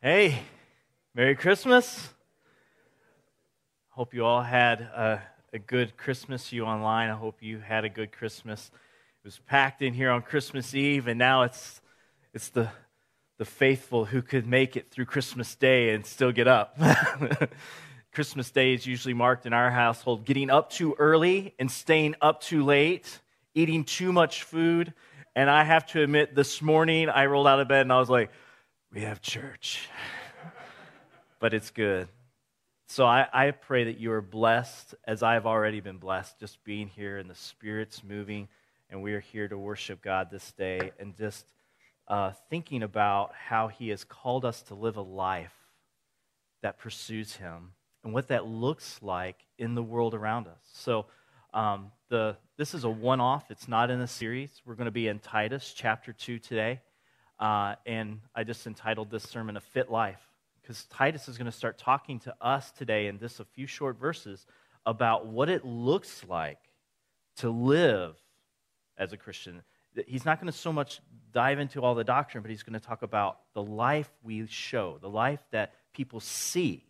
Hey, Merry Christmas. Hope you all had a, a, good Christmas. You online, I hope you had a good Christmas. It was packed in here on Christmas Eve, and now it's, it's the, the faithful who could make it through Christmas Day and still get up. Christmas Day is usually marked in our household getting up too early and staying up too late, eating too much food. And I have to admit, this morning I rolled out of bed and I was like, we have church. but it's good. So I, I, pray that you are blessed as I've already been blessed, just being here and the Spirit's moving, and we are here to worship God this day and just uh, thinking about how He has called us to live a life that pursues Him and what that looks like in the world around us. So um, the, this is a one off, it's not in a series. We're going to be in Titus chapter 2 today. Uh, and I just entitled this sermon A Fit Life because Titus is going to start talking to us today in just a few short verses about what it looks like to live as a Christian. He's not going to so much dive into all the doctrine, but he's going to talk about the life we show, the life that people see.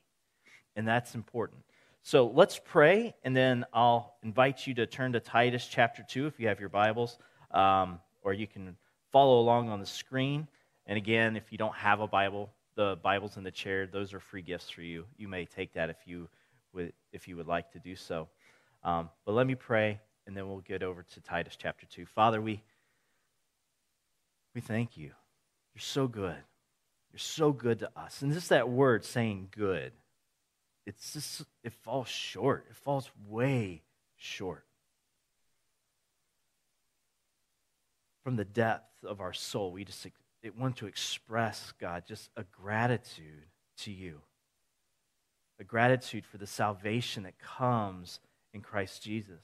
And that's important. So let's pray, and then I'll invite you to turn to Titus chapter 2 if you have your Bibles, um, or you can follow along on the screen. And again, if you don't have a Bible, the Bible's in the chair. Those are free gifts for you. You may take that if you would, if you would like to do so. Um, but let me pray, and then we'll get over to Titus chapter 2. Father, we, we thank you. You're so good. You're so good to us. And just that word saying good, it's just, it falls short. It falls way short. From the depth of our soul, we just want to express, God, just a gratitude to you. A gratitude for the salvation that comes in Christ Jesus.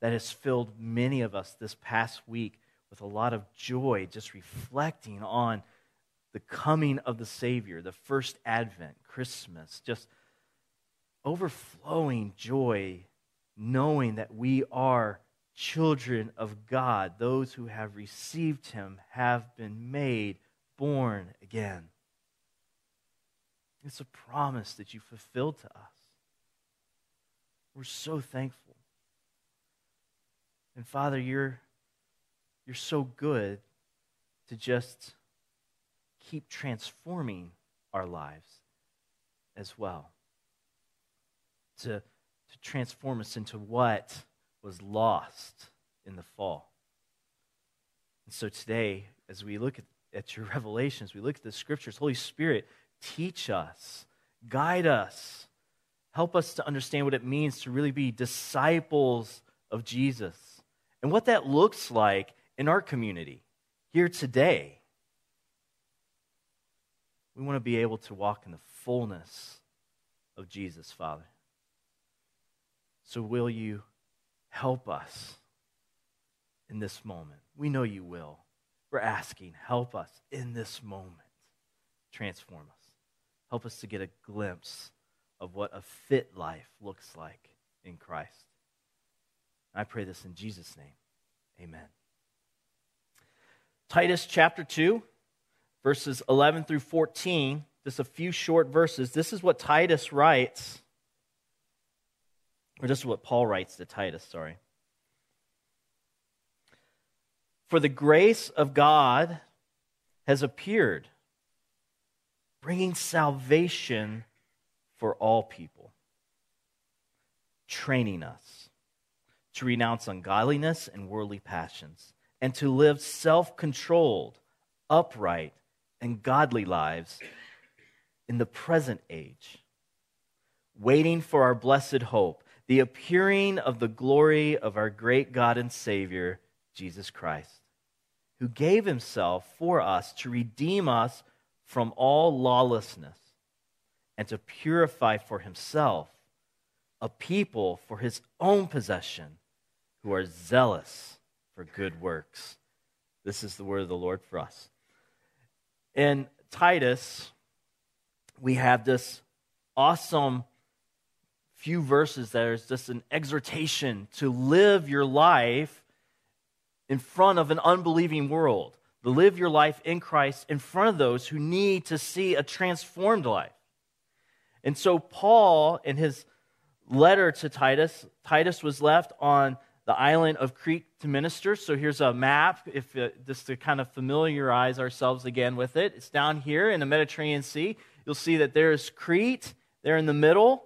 That has filled many of us this past week with a lot of joy, just reflecting on the coming of the Savior, the first advent, Christmas, just overflowing joy, knowing that we are children of God, those who have received him, have been made born again. It's a promise that you fulfilled to us. We're so thankful. And Father, you're, you're so good to just keep transforming our lives as well. To, to transform us into what was lost in the fall. And so today, as we look at, at your revelations, we look at the scriptures, Holy Spirit, teach us, guide us, help us to understand what it means to really be disciples of Jesus and what that looks like in our community here today. We want to be able to walk in the fullness of Jesus, Father. So, will you Help us in this moment. We know you will. We're asking, help us in this moment. Transform us. Help us to get a glimpse of what a fit life looks like in Christ. I pray this in Jesus' name. Amen. Titus chapter 2, verses 11 through 14, just a few short verses. This is what Titus writes or is what Paul writes to Titus, sorry. For the grace of God has appeared, bringing salvation for all people, training us to renounce ungodliness and worldly passions, and to live self controlled, upright, and godly lives in the present age, waiting for our blessed hope the appearing of the glory of our great God and Savior, Jesus Christ, who gave himself for us to redeem us from all lawlessness and to purify for himself a people for his own possession who are zealous for good works. This is the word of the Lord for us. In Titus, we have this awesome few verses there's just an exhortation to live your life in front of an unbelieving world. To live your life in Christ in front of those who need to see a transformed life. And so, Paul, in his letter to Titus, Titus was left on the island of Crete to minister. So here's a map, if uh, just to kind of familiarize ourselves again with it. It's down here in the Mediterranean Sea. You'll see that there's Crete there in the middle,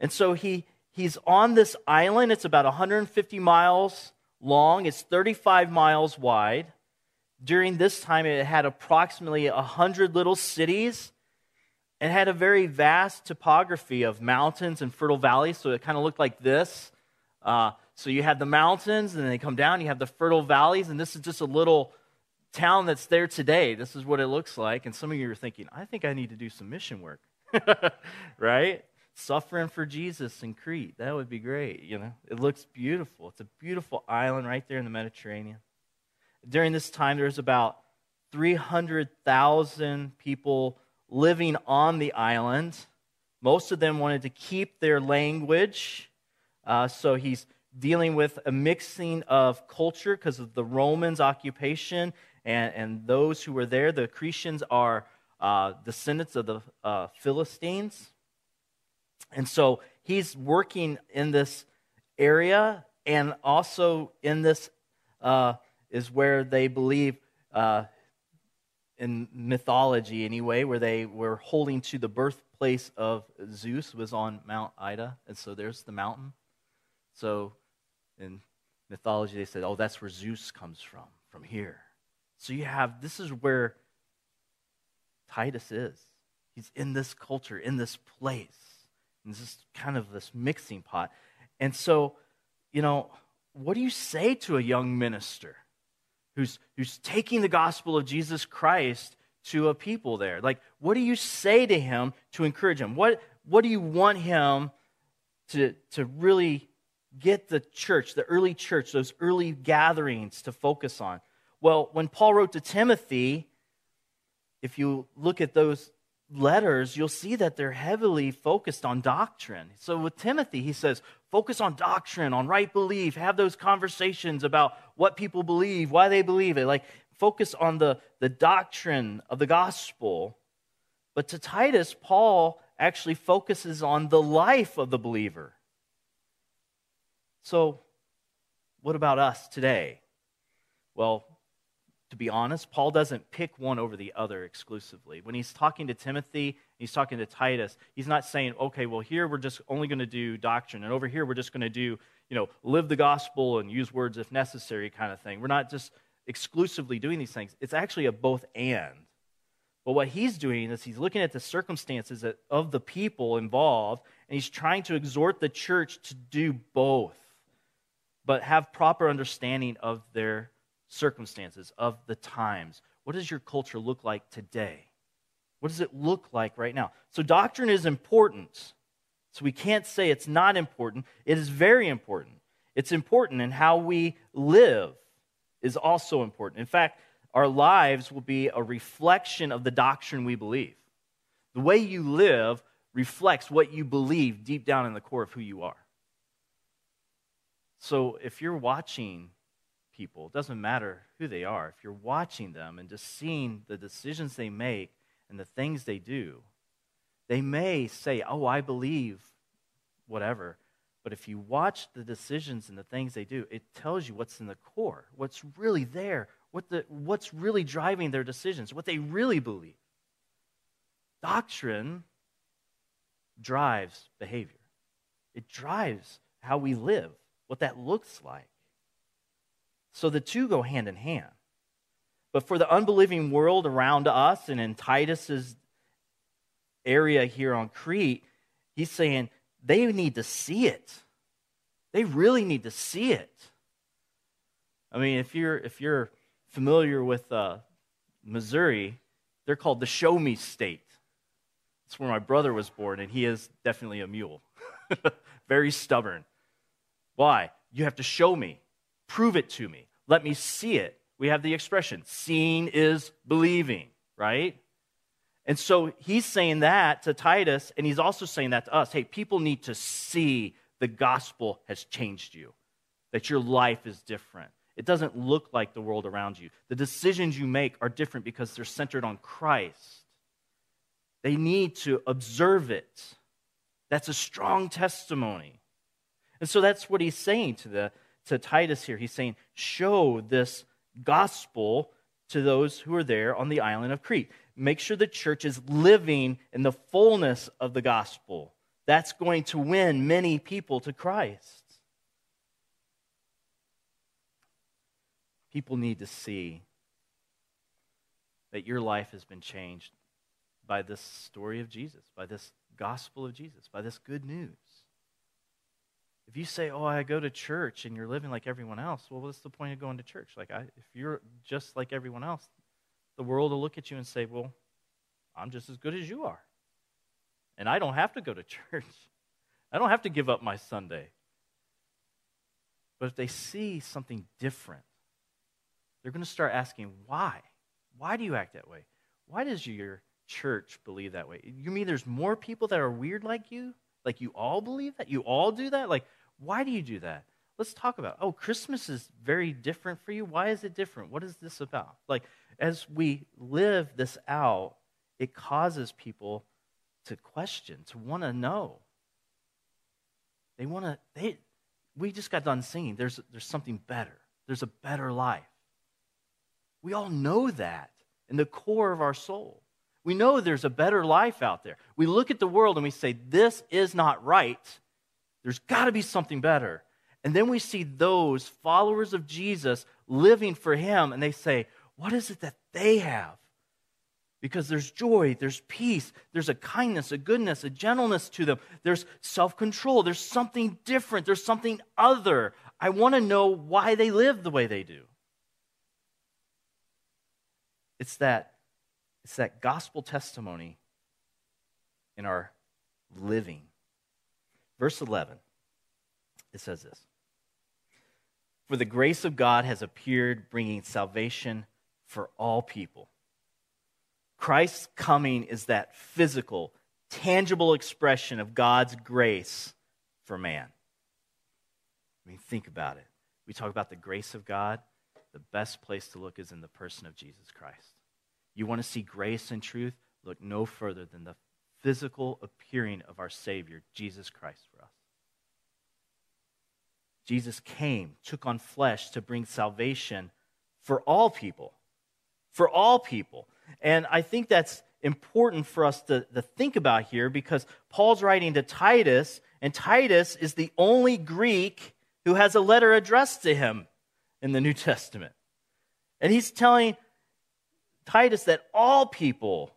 and so he he's on this island. It's about 150 miles long. It's 35 miles wide. During this time, it had approximately 100 little cities. It had a very vast topography of mountains and fertile valleys, so it kind of looked like this. Uh, so you have the mountains, and then they come down. You have the fertile valleys, and this is just a little town that's there today. This is what it looks like. And some of you are thinking, I think I need to do some mission work, right? Suffering for Jesus in Crete. That would be great, you know. It looks beautiful. It's a beautiful island right there in the Mediterranean. During this time, there's about 300,000 people living on the island. Most of them wanted to keep their language. Uh, so he's dealing with a mixing of culture because of the Romans' occupation and, and those who were there. The Cretians are uh, descendants of the uh, Philistines. And so he's working in this area, and also in this uh, is where they believe, uh, in mythology anyway, where they were holding to the birthplace of Zeus was on Mount Ida, and so there's the mountain. So in mythology, they said, oh, that's where Zeus comes from, from here. So you have, this is where Titus is. He's in this culture, in this place. And this is kind of this mixing pot. And so, you know, what do you say to a young minister who's, who's taking the gospel of Jesus Christ to a people there? Like, what do you say to him to encourage him? What, what do you want him to, to really get the church, the early church, those early gatherings to focus on? Well, when Paul wrote to Timothy, if you look at those letters, you'll see that they're heavily focused on doctrine. So with Timothy, he says, focus on doctrine, on right belief, have those conversations about what people believe, why they believe it. Like, focus on the, the doctrine of the gospel. But to Titus, Paul actually focuses on the life of the believer. So, what about us today? Well, to be honest, Paul doesn't pick one over the other exclusively. When he's talking to Timothy, he's talking to Titus, he's not saying, okay, well, here we're just only going to do doctrine, and over here we're just going to do, you know, live the gospel and use words if necessary kind of thing. We're not just exclusively doing these things. It's actually a both and. But what he's doing is he's looking at the circumstances of the people involved, and he's trying to exhort the church to do both, but have proper understanding of their circumstances, of the times. What does your culture look like today? What does it look like right now? So, doctrine is important. So, we can't say it's not important. It is very important. It's important, and how we live is also important. In fact, our lives will be a reflection of the doctrine we believe. The way you live reflects what you believe deep down in the core of who you are. So, if you're watching people, it doesn't matter who they are, if you're watching them and just seeing the decisions they make and the things they do, they may say, Oh, I believe whatever. But if you watch the decisions and the things they do, it tells you what's in the core, what's really there, what the, what's really driving their decisions, what they really believe. Doctrine drives behavior, it drives how we live, what that looks like. So the two go hand in hand. But for the unbelieving world around us and in Titus's area here on Crete, he's saying they need to see it. They really need to see it. I mean, if you're if you're familiar with uh, Missouri, they're called the Show Me State. It's where my brother was born, and he is definitely a mule, very stubborn. Why? You have to show me. Prove it to me. Let me see it. We have the expression, seeing is believing, right? And so he's saying that to Titus, and he's also saying that to us. Hey, people need to see the gospel has changed you, that your life is different. It doesn't look like the world around you. The decisions you make are different because they're centered on Christ. They need to observe it. That's a strong testimony. And so that's what he's saying to, the, to Titus here. He's saying, show this gospel to those who are there on the island of Crete. Make sure the church is living in the fullness of the gospel. That's going to win many people to Christ. People need to see that your life has been changed by this story of Jesus, by this gospel of Jesus, by this good news. If you say, "Oh, I go to church," and you're living like everyone else, well, what's the point of going to church? Like, I, if you're just like everyone else, the world will look at you and say, "Well, I'm just as good as you are, and I don't have to go to church. I don't have to give up my Sunday." But if they see something different, they're going to start asking, "Why? Why do you act that way? Why does your church believe that way? You mean there's more people that are weird like you? Like you all believe that? You all do that? Like, why do you do that? Let's talk about. Oh, Christmas is very different for you. Why is it different? What is this about? Like, as we live this out, it causes people to question, to want to know. They want to. They. We just got done singing. There's there's something better. There's a better life. We all know that in the core of our soul. We know there's a better life out there. We look at the world and we say, this is not right. There's got to be something better. And then we see those followers of Jesus living for him, and they say, what is it that they have? Because there's joy, there's peace, there's a kindness, a goodness, a gentleness to them, there's self control, there's something different, there's something other. I want to know why they live the way they do. It's that it's that gospel testimony in our living. Verse 11, it says this For the grace of God has appeared, bringing salvation for all people. Christ's coming is that physical, tangible expression of God's grace for man. I mean, think about it. We talk about the grace of God. The best place to look is in the person of Jesus Christ. You want to see grace and truth? Look no further than the physical appearing of our Savior, Jesus Christ, for us. Jesus came, took on flesh to bring salvation for all people. For all people. And I think that's important for us to, to think about here because Paul's writing to Titus, and Titus is the only Greek who has a letter addressed to him in the New Testament. And he's telling Titus that all people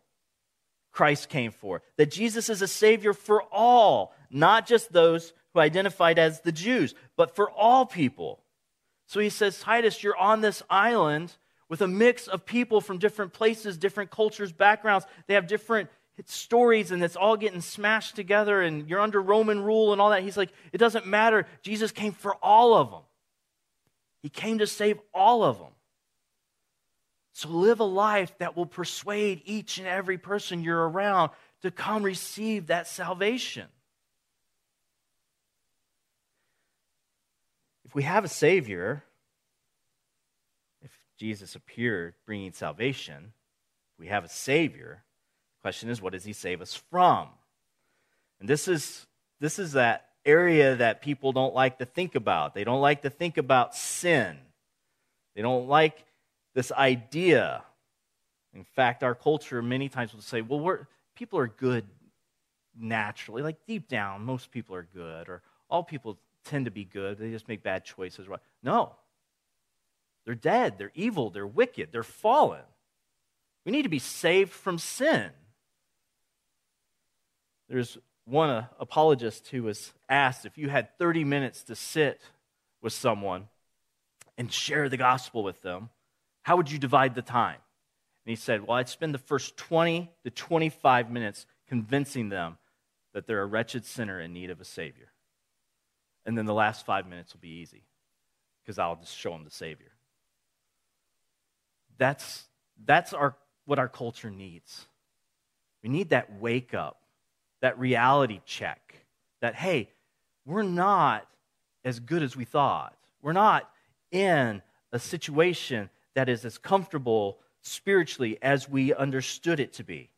Christ came for, that Jesus is a Savior for all, not just those who identified as the Jews, but for all people. So he says, Titus, you're on this island with a mix of people from different places, different cultures, backgrounds. They have different stories, and it's all getting smashed together, and you're under Roman rule and all that. He's like, it doesn't matter. Jesus came for all of them, He came to save all of them. So live a life that will persuade each and every person you're around to come receive that salvation. If we have a Savior, if Jesus appeared bringing salvation, we have a Savior, the question is, what does He save us from? And this is, this is that area that people don't like to think about. They don't like to think about sin. They don't like this idea. In fact, our culture many times will say, well, people are good naturally. Like deep down, most people are good, or all people tend to be good. They just make bad choices. No. They're dead. They're evil. They're wicked. They're fallen. We need to be saved from sin. There's one uh, apologist who was asked if you had 30 minutes to sit with someone and share the gospel with them, how would you divide the time? And he said, Well, I'd spend the first 20 to 25 minutes convincing them that they're a wretched sinner in need of a Savior. And then the last five minutes will be easy because I'll just show them the Savior. That's, that's our, what our culture needs. We need that wake up, that reality check that, hey, we're not as good as we thought. We're not in a situation that is as comfortable spiritually as we understood it to be.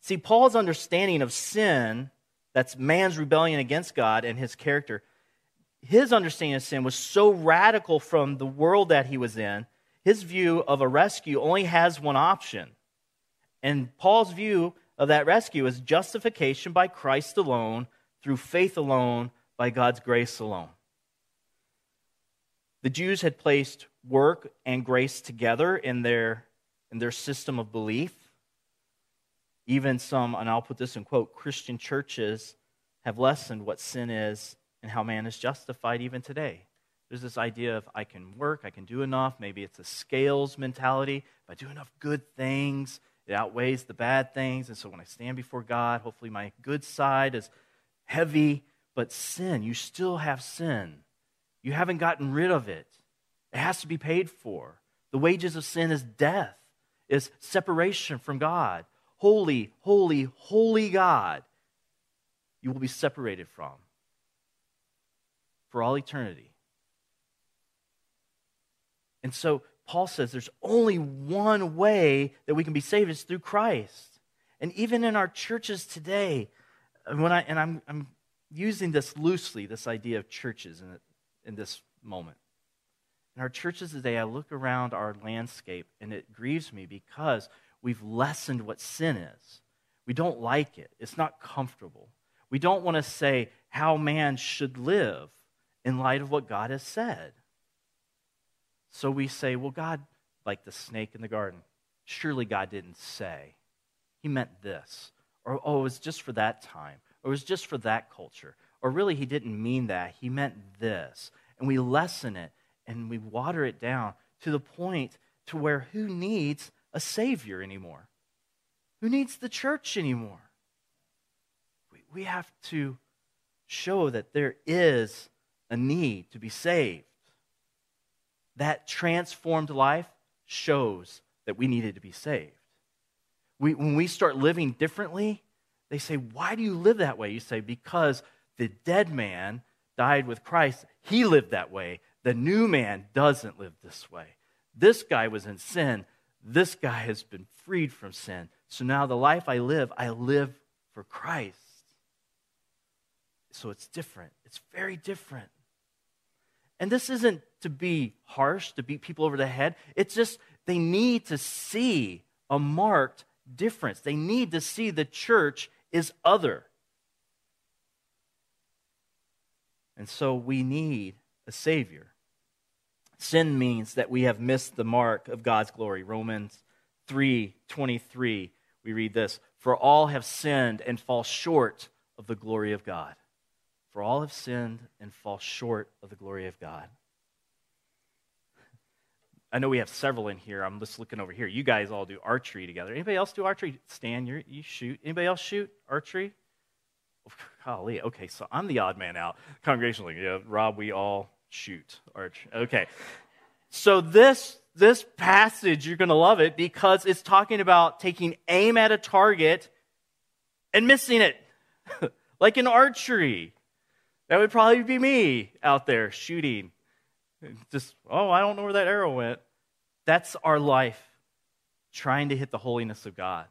See, Paul's understanding of sin, that's man's rebellion against God and his character, his understanding of sin was so radical from the world that he was in. His view of a rescue only has one option. And Paul's view of that rescue is justification by Christ alone, through faith alone, by God's grace alone. The Jews had placed work and grace together in their, in their system of belief. Even some, and I'll put this in quote, Christian churches have lessened what sin is and how man is justified even today. There's this idea of I can work, I can do enough. Maybe it's a scales mentality. If I do enough good things, it outweighs the bad things. And so when I stand before God, hopefully my good side is heavy. But sin, you still have sin. You haven't gotten rid of it. It has to be paid for. The wages of sin is death, is separation from God. Holy, holy, holy God, you will be separated from for all eternity. And so Paul says there's only one way that we can be saved is through Christ. And even in our churches today, when I, and I'm, I'm using this loosely, this idea of churches in, in this moment. In our churches today, I look around our landscape and it grieves me because we've lessened what sin is. We don't like it, it's not comfortable. We don't want to say how man should live in light of what God has said. So we say, well, God, like the snake in the garden, surely God didn't say. He meant this. Or, oh, it was just for that time. Or it was just for that culture. Or really, he didn't mean that. He meant this. And we lessen it and we water it down to the point to where who needs a Savior anymore? Who needs the church anymore? We, we have to show that there is a need to be saved. That transformed life shows that we needed to be saved. We, when we start living differently, they say, Why do you live that way? You say, Because the dead man died with Christ. He lived that way. The new man doesn't live this way. This guy was in sin. This guy has been freed from sin. So now the life I live, I live for Christ. So it's different. It's very different. And this isn't to be harsh, to beat people over the head. It's just they need to see a marked difference. They need to see the church is other. And so we need a Savior. Sin means that we have missed the mark of God's glory. Romans 3 23, we read this For all have sinned and fall short of the glory of God. For all have sinned and fall short of the glory of God. I know we have several in here. I'm just looking over here. You guys all do archery together. Anybody else do archery? Stan, you you shoot. Anybody else shoot archery? Oh, golly. Okay, so I'm the odd man out. Congregationally, yeah, Rob, we all shoot arch. Okay, so this this passage you're going to love it because it's talking about taking aim at a target and missing it, like in archery. That would probably be me out there shooting. Just, oh, I don't know where that arrow went. That's our life, trying to hit the holiness of God.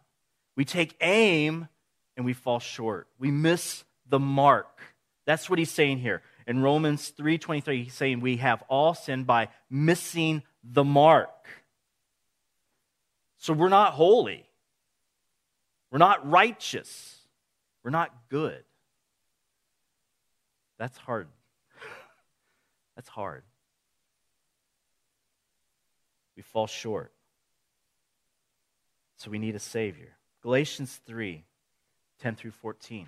We take aim and we fall short. We miss the mark. That's what he's saying here. In Romans 3:23, he's saying we have all sinned by missing the mark. So we're not holy. We're not righteous. We're not good. That's hard. That's hard. We fall short. So we need a Savior. Galatians 3 10 through 14.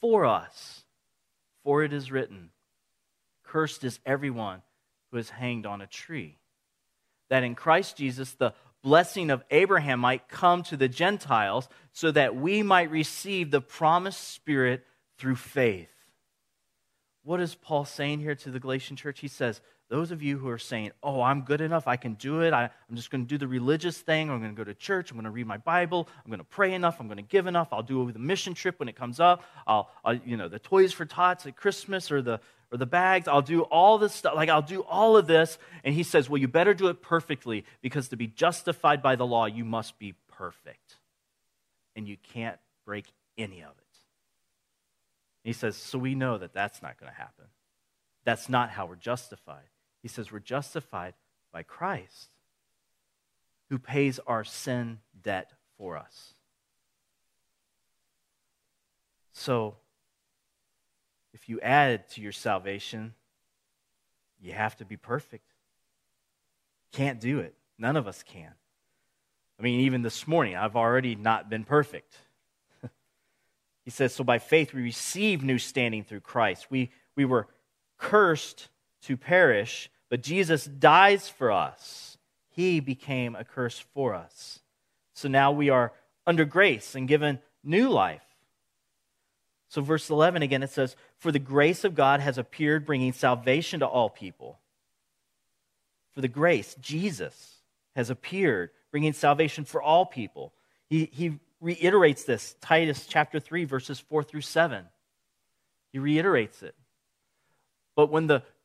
for us. For it is written, Cursed is everyone who is hanged on a tree. that in Christ Jesus the blessing of Abraham might come to the Gentiles so that we might receive the promised Spirit through faith. What is Paul saying here to the Galatian church? He says, those of you who are saying, Oh, I'm good enough, I can do it, I, am just going to do the religious thing, I'm going to go to church, I'm going to read my Bible, I'm going to pray enough, I'm going to give enough, I'll do the mission trip when it comes up, I'll, I'll, you know, the toys for tots at Christmas or the, or the bags, I'll do all this stuff, like I'll do all of this. And he says, Well, you better do it perfectly because to be justified by the law, you must be perfect. And you can't break any of it. he says, So we know that that's not going to happen. That's not how we're justified. He says we're justified by Christ, who pays our sin debt for us. So, if you add to your salvation, you have to be perfect. Can't do it. None of us can. I mean, even this morning, I've already not been perfect. he says, So by faith we receive new standing through Christ. We, we were cursed to perish, but Jesus dies for us. He became a curse for us. So now we are under grace and given new life. So, verse 11 again, it says, For the grace of God has appeared, bringing salvation to all people. For the grace, Jesus, has appeared, bringing salvation for all people. He, he reiterates this, Titus chapter 3, verses 4 through 7. He reiterates it. But when the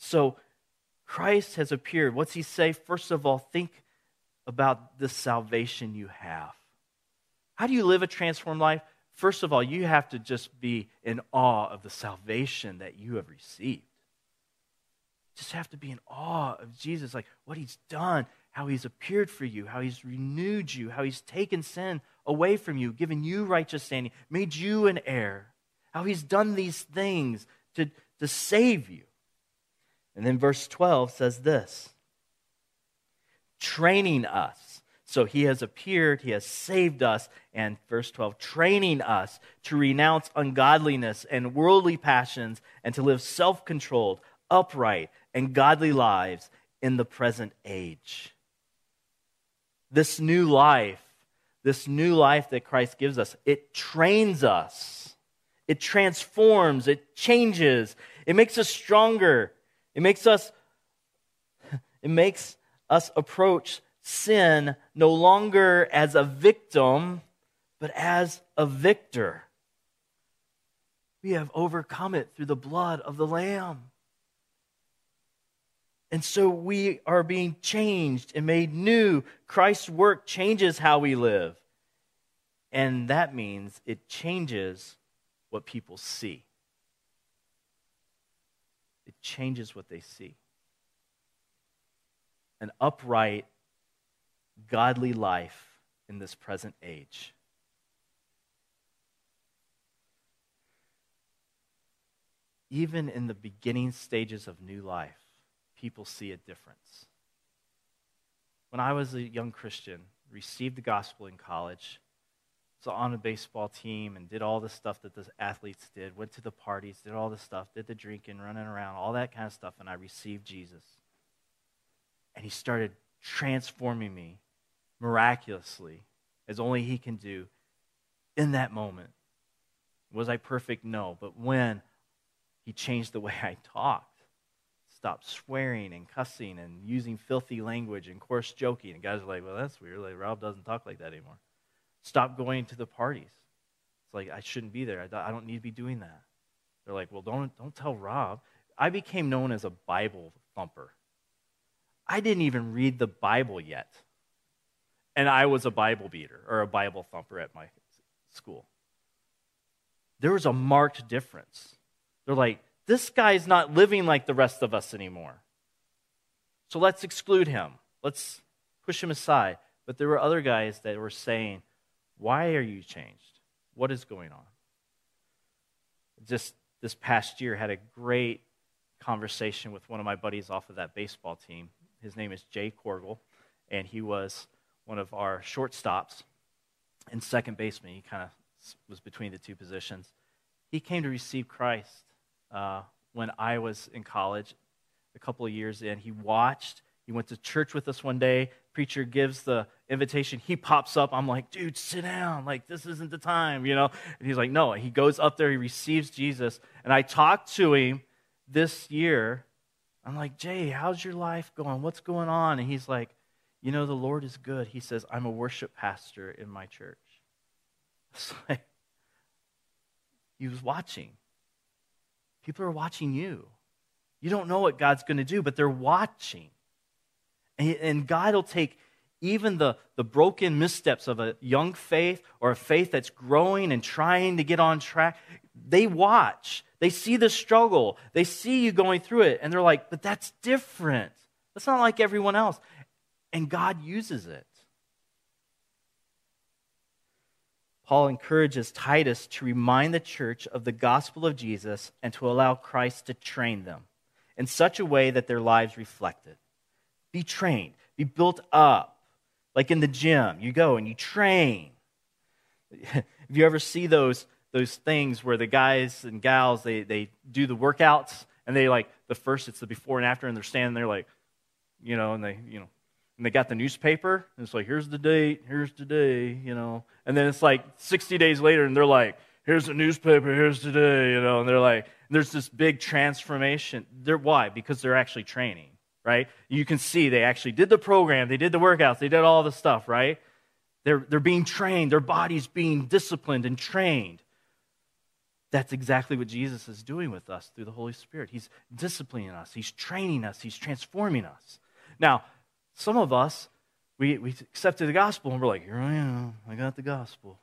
So Christ has appeared. What's he say? First of all, think about the salvation you have. How do you live a transformed life? First of all, you have to just be in awe of the salvation that you have received. Just have to be in awe of Jesus, like what he's done, how he's appeared for you, how he's renewed you, how he's taken sin away from you, given you righteous standing, made you an heir, how he's done these things to, to save you. And then verse 12 says this training us. So he has appeared, he has saved us. And verse 12, training us to renounce ungodliness and worldly passions and to live self controlled, upright, and godly lives in the present age. This new life, this new life that Christ gives us, it trains us, it transforms, it changes, it makes us stronger, it makes us it makes us approach sin no longer as a victim, but as a victor. We have overcome it through the blood of the Lamb. And so we are being changed and made new. Christ's work changes how we live. And that means it changes what people see it changes what they see. An upright, godly life in this present age. Even in the beginning stages of new life, people see a difference. When I was a young Christian, received the gospel in college, was on a baseball team and did all the stuff that the athletes did, went to the parties, did all the stuff, did the drinking, running around, all that kind of stuff, and I received Jesus. And he started transforming me miraculously, as only he can do in that moment. Was I perfect? No. But when he changed the way I talked, stopped swearing and cussing and using filthy language and coarse joking, and guys are like, well, that's weird. Like, Rob doesn't talk like that anymore. Stop going to the parties. It's like, I shouldn't be there. I don't need to be doing that. They're like, well, don't, don't tell Rob. I became known as a Bible thumper. I didn't even read the Bible yet. And I was a Bible beater or a Bible thumper at my school. There was a marked difference. They're like, this guy's not living like the rest of us anymore. So let's exclude him. Let's push him aside. But there were other guys that were saying, Why are you changed? What is going on? Just this past year, had a great conversation with one of my buddies off of that baseball team. His name is Jay Corgle, and he was one of our shortstops and second baseman. He kind of was between the two positions. He came to receive Christ uh, when I was in college, a couple of years in. He watched. He went to church with us one day. Preacher gives the invitation. He pops up. I'm like, dude, sit down. Like, this isn't the time, you know? And he's like, no. He goes up there. He receives Jesus. And I talked to him this year. I'm like, Jay, how's your life going? What's going on? And he's like, you know, the Lord is good. He says, I'm a worship pastor in my church. It's like, he was watching. People are watching you. You don't know what God's going to do, but they're watching. And, God will take even the, the broken missteps of a young faith or a faith that's growing and trying to get on track. They watch. They see the struggle. They see you going through it. And they're like, but that's different. That's not like everyone else and God uses it. Paul encourages Titus to remind the church of the gospel of Jesus and to allow Christ to train them in such a way that their lives reflect it. Be trained, be built up. Like in the gym, you go and you train. if you ever see those, those things where the guys and gals, they, they do the workouts and they like, the first, it's the before and after, and they're standing there like, you know, and they, you know, and they got the newspaper, and it's like, here's the date, here's today, you know. And then it's like 60 days later, and they're like, here's the newspaper, here's today, you know. And they're like, there's this big transformation. They're, why? Because they're actually training, right? You can see they actually did the program, they did the workouts, they did all the stuff, right? They're, they're being trained, their body's being disciplined and trained. That's exactly what Jesus is doing with us through the Holy Spirit. He's disciplining us, He's training us, He's transforming us. Now, some of us, we, we accepted the gospel and we're like, here I am. I got the gospel.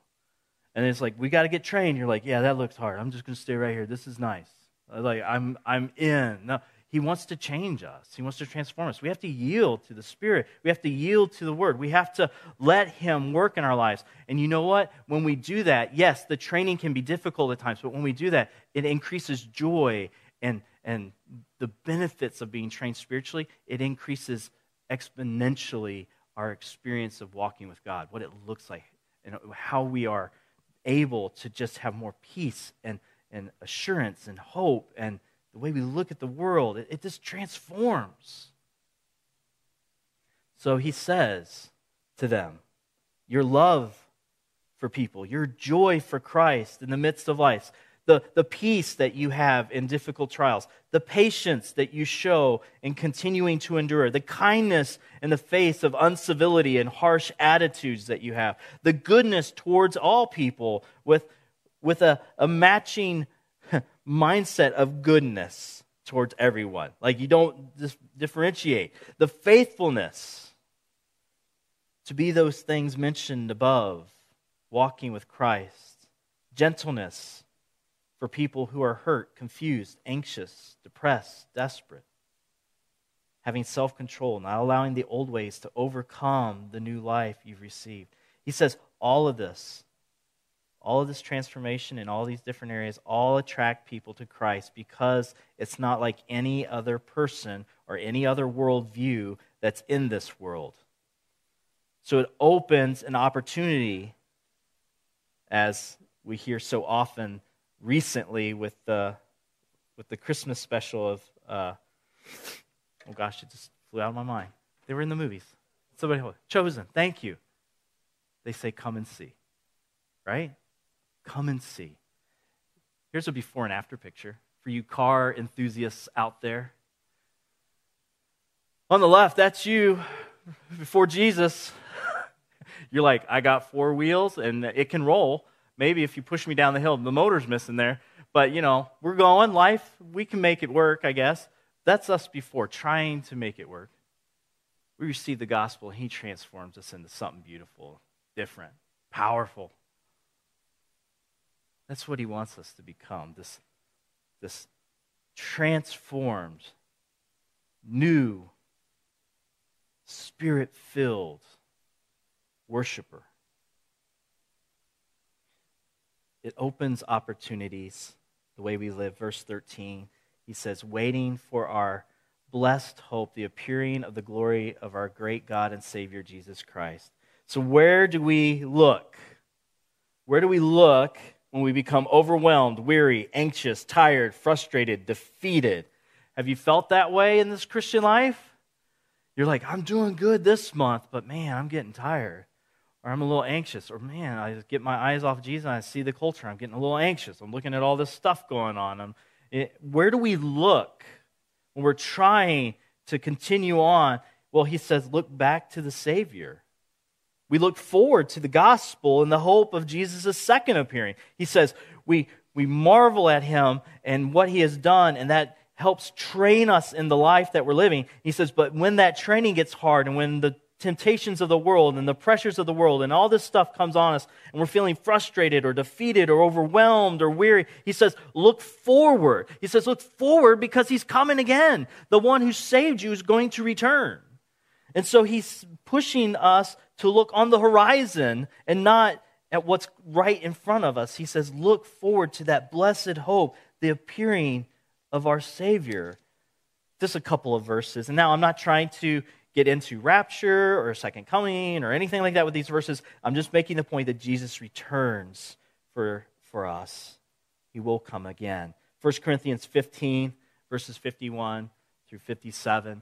And it's like, we got to get trained. You're like, yeah, that looks hard. I'm just going to stay right here. This is nice. Like, I'm, I'm in. No, he wants to change us. He wants to transform us. We have to yield to the Spirit. We have to yield to the Word. We have to let Him work in our lives. And you know what? When we do that, yes, the training can be difficult at times, but when we do that, it increases joy and, and the benefits of being trained spiritually. It increases exponentially our experience of walking with God, what it looks like, and how we are able to just have more peace and, and assurance and hope and the way we look at the world. It, it just transforms. So he says to them, Your love for people, your joy for Christ in the midst of life, the, the peace that you have in difficult trials, the patience that you show in continuing to endure, the kindness in the face of uncivility and harsh attitudes that you have, the goodness towards all people with, with a, a matching mindset of goodness towards everyone. Like you don't dis- differentiate. The faithfulness to be those things mentioned above, walking with Christ, gentleness for people who are hurt, confused, anxious, depressed, desperate. Having self control, not allowing the old ways to overcome the new life you've received. He says all of this, all of this transformation in all these different areas, all attract people to Christ because it's not like any other person or any other worldview that's in this world. So it opens an opportunity, as we hear so often recently with the with the Christmas special of uh, oh gosh, it just flew out of my mind. They were in the movies. Somebody chosen. Thank you. They say, "Come and see." Right? Come and see. Here's a before and after picture for you car enthusiasts out there. On the left, that's you before Jesus. You're like, I got four wheels and it can roll. Maybe if you push me down the hill, the motor's missing there. But, you know, we're going. Life, we can make it work, I guess. That's us before, trying to make it work. We receive the gospel, and He transforms us into something beautiful, different, powerful. That's what He wants us to become this, this transformed, new spirit filled worshiper. It opens opportunities the way we live. Verse 13, he says, waiting for our blessed hope, the appearing of the glory of our great God and Savior Jesus Christ. So, where do we look? Where do we look when we become overwhelmed, weary, anxious, tired, frustrated, defeated? Have you felt that way in this Christian life? You're like, I'm doing good this month, but man, I'm getting tired. Or I'm a little anxious. Or man, I just get my eyes off Jesus and I see the culture. I'm getting a little anxious. I'm looking at all this stuff going on. It, where do we look when we're trying to continue on? Well, he says, look back to the Savior. We look forward to the gospel and the hope of Jesus' second appearing. He says, we, we marvel at him and what he has done, and that helps train us in the life that we're living. He says, but when that training gets hard and when the temptations of the world and the pressures of the world and all this stuff comes on us and we're feeling frustrated or defeated or overwhelmed or weary, he says, look forward. He says, look forward because he's coming again. The one who saved you is going to return. And so he's pushing us to look on the horizon and not at what's right in front of us. He says, look forward to that blessed hope, the appearing of our Savior. Just a couple of verses. And now I'm not trying to get into rapture or second coming or anything like that with these verses. I'm just making the point that Jesus returns for, for us. He will come again. 1 Corinthians 15, verses 51 through 57.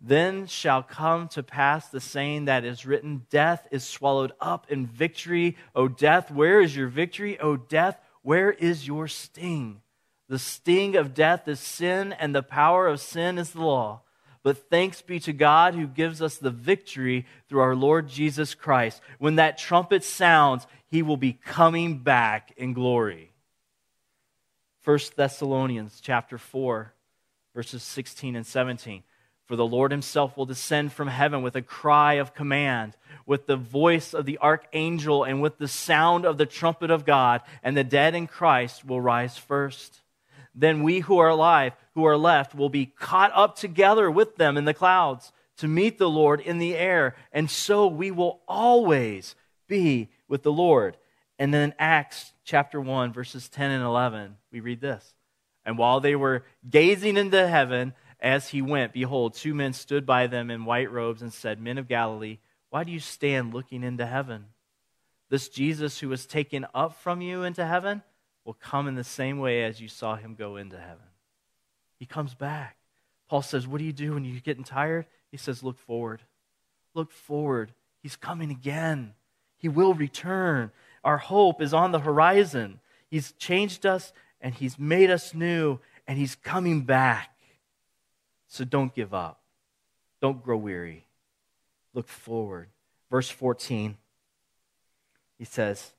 then shall come to pass the saying that is written Death is swallowed up in victory. O death, where is your victory? O death, where is your sting? The sting of death is sin, and the power of sin is the law. But thanks be to God who gives us the victory through our Lord Jesus Christ. When that trumpet sounds, he will be coming back in glory. 1 Thessalonians chapter 4 verses 16 and 17. For the Lord himself will descend from heaven with a cry of command, with the voice of the archangel, and with the sound of the trumpet of God, and the dead in Christ will rise first. Then we who are alive, who are left, will be caught up together with them in the clouds to meet the Lord in the air, and so we will always be with the Lord. And then Acts chapter 1, verses 10 and 11, we read this. And while they were gazing into heaven, as he went, behold, two men stood by them in white robes and said, Men of Galilee, why do you stand looking into heaven? This Jesus who was taken up from you into heaven will come in the same way as you saw him go into heaven. He comes back. Paul says, What do you do when you're getting tired? He says, Look forward. Look forward. He's coming again. He will return. Our hope is on the horizon. He's changed us and He's made us new, and He's coming back. So don't give up. Don't grow weary. Look forward. Verse 14, he says,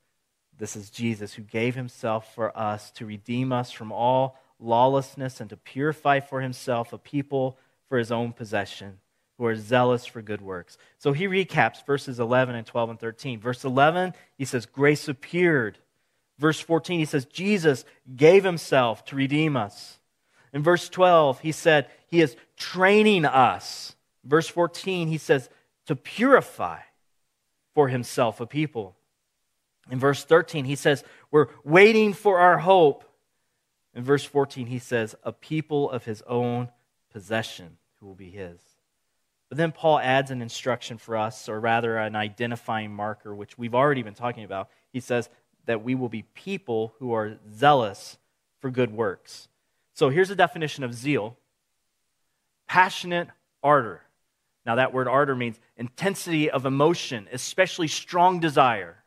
This is Jesus who gave himself for us to redeem us from all lawlessness and to purify for himself a people for his own possession who are zealous for good works. So he recaps verses 11 and 12 and 13. Verse 11, he says, Grace appeared. Verse 14, he says, Jesus gave himself to redeem us. In verse 12, he said, He is training us. Verse 14, he says, to purify for himself a people. In verse 13, he says, We're waiting for our hope. In verse 14, he says, A people of his own possession who will be his. But then Paul adds an instruction for us, or rather an identifying marker, which we've already been talking about. He says that we will be people who are zealous for good works. So here's a definition of zeal passionate ardor. Now, that word ardor means intensity of emotion, especially strong desire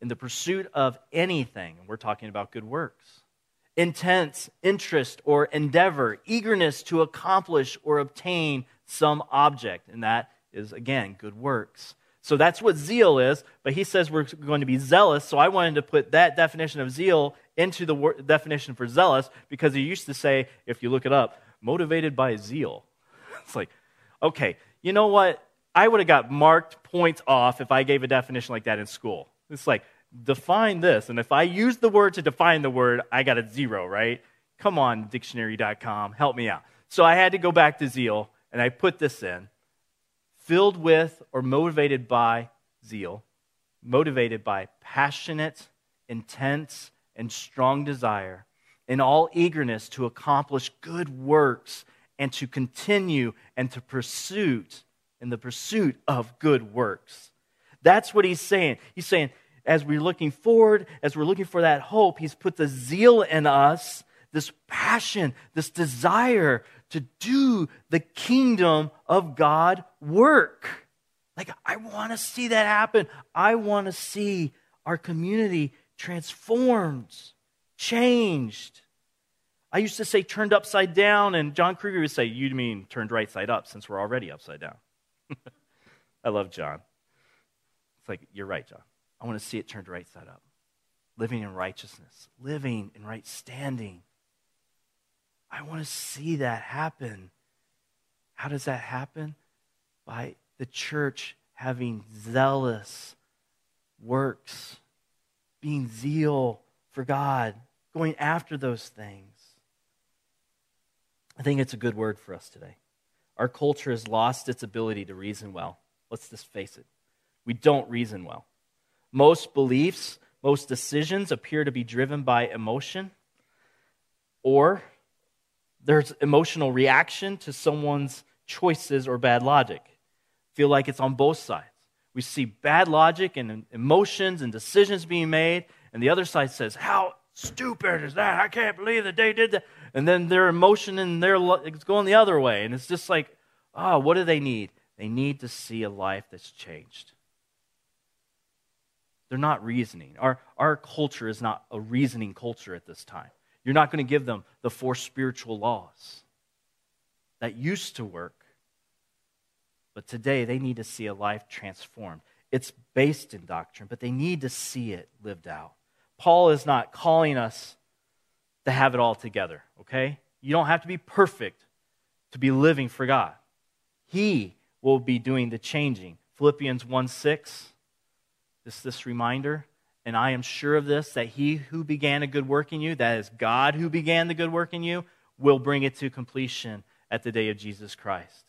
in the pursuit of anything. We're talking about good works. Intense interest or endeavor, eagerness to accomplish or obtain some object. And that is, again, good works. So that's what zeal is, but he says we're going to be zealous. So I wanted to put that definition of zeal into the definition for zealous because he used to say, if you look it up, motivated by zeal. It's like, okay, you know what? I would have got marked points off if I gave a definition like that in school. It's like, define this. And if I use the word to define the word, I got a zero, right? Come on, dictionary.com, help me out. So I had to go back to zeal, and I put this in filled with or motivated by zeal, motivated by passionate, intense, and strong desire, in all eagerness to accomplish good works and to continue and to pursuit in the pursuit of good works. That's what he's saying. He's saying, as we're looking forward, as we're looking for that hope, he's put the zeal in us, this passion, this desire to do the kingdom of God work. Like, I want to see that happen. I want to see our community transformed, changed. I used to say turned upside down, and John Kruger would say, You mean turned right side up since we're already upside down. I love John. It's like, You're right, John. I want to see it turned right side up. Living in righteousness, living in right standing. I want to see that happen. How does that happen? By the church having zealous works, being zeal for God, going after those things. I think it's a good word for us today. Our culture has lost its ability to reason well. Let's just face it. We don't reason well. Most beliefs, most decisions appear to be driven by emotion, or there's emotional reaction to someone's choices or bad logic. Feel like it's on both sides. We see bad logic and emotions and decisions being made, and the other side says, How stupid is that? I can't believe that they did that. And then their emotion and their it's going the other way. And it's just like, oh, what do they need? They need to see a life that's changed. They're not reasoning. Our, our culture is not a reasoning culture at this time. You're not going to give them the four spiritual laws that used to work. But today, they need to see a life transformed. It's based in doctrine, but they need to see it lived out. Paul is not calling us to have it all together, okay? You don't have to be perfect to be living for God. He will be doing the changing. Philippians 1 6, just this reminder. And I am sure of this that he who began a good work in you, that is God who began the good work in you, will bring it to completion at the day of Jesus Christ.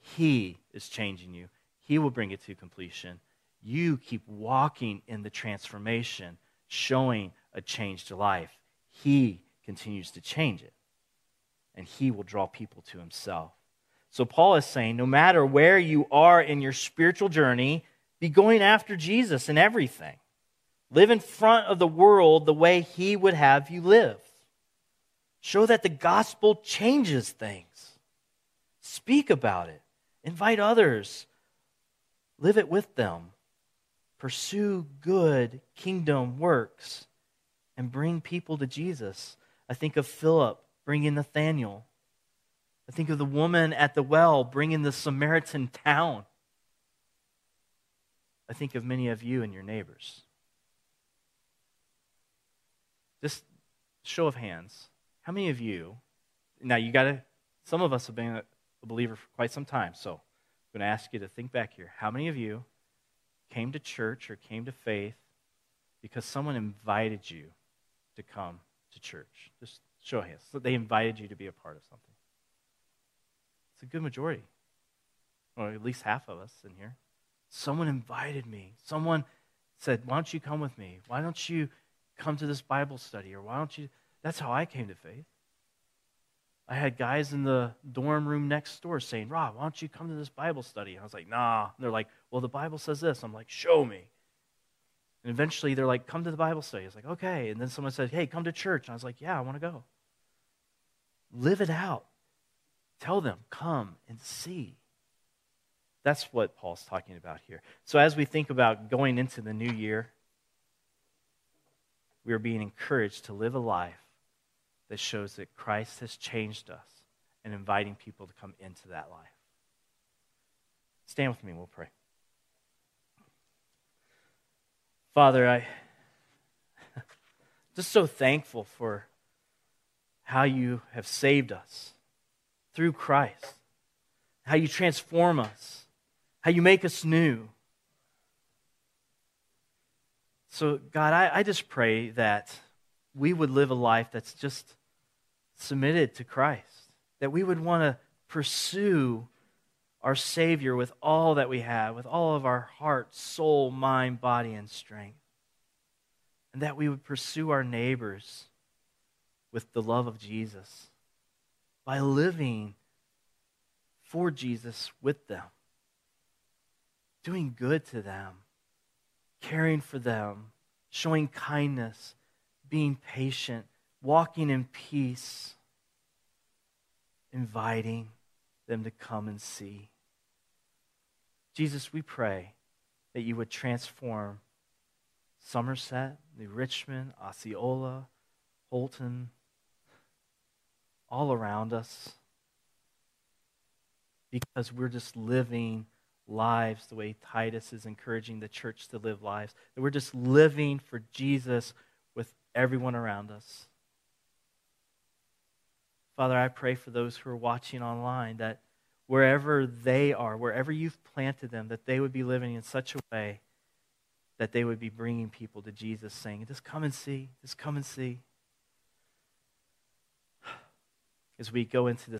He is changing you, He will bring it to completion. You keep walking in the transformation showing a changed life. He continues to change it, and He will draw people to Himself. So, Paul is saying no matter where you are in your spiritual journey, be going after Jesus in everything. Live in front of the world the way He would have you live. Show that the gospel changes things. Speak about it. Invite others. Live it with them pursue good kingdom works and bring people to Jesus. I think of Philip bringing Nathaniel. I think of the woman at the well bringing the Samaritan town. I think of many of you and your neighbors. Just show of hands. How many of you, now you got to, some of us have been a believer for quite some time, so I'm going to ask you to think back here. How many of you came to church or came to faith because someone invited you to come to church? Just show hands. So they invited you to be a part of something. It's a good majority, or at least half of us in here. Someone invited me. Someone said, Why don't you come with me? Why don't you come to this Bible study? Or why don't you? That's how I came to faith. I had guys in the dorm room next door saying, Rob, why don't you come to this Bible study? And I was like, nah. And they're like, well, the Bible says this. I'm like, show me. And eventually they're like, come to the Bible study. I was like, okay. And then someone said, hey, come to church. And I was like, yeah, I want to go. Live it out. Tell them, come and see. That's what Paul's talking about here. So as we think about going into the new year, we are being encouraged to live a life that shows that Christ has changed us and inviting people to come into that life. Stand with me, we'll pray. Father, I just so thankful for how you have saved us through Christ, how you transform us, how you make us new. So, God, I, I just pray that we would live a life that's just submitted to Christ, that we would want to pursue our Savior with all that we have, with all of our heart, soul, mind, body, and strength. And that we would pursue our neighbors with the love of Jesus by living for Jesus with them, doing good to them, caring for them, showing kindness, being patient, walking in peace, inviting them to come and see. Jesus, we pray that you would transform Somerset, New Richmond, Osceola, Houlton, all around us because we're just living lives the way Titus is encouraging the church to live lives. That we're just living for Jesus with everyone around us. Father, I pray for those who are watching online that wherever they are, wherever you've planted them, that they would be living in such a way that they would be bringing people to Jesus, saying, Just come and see, just come and see. As we go into this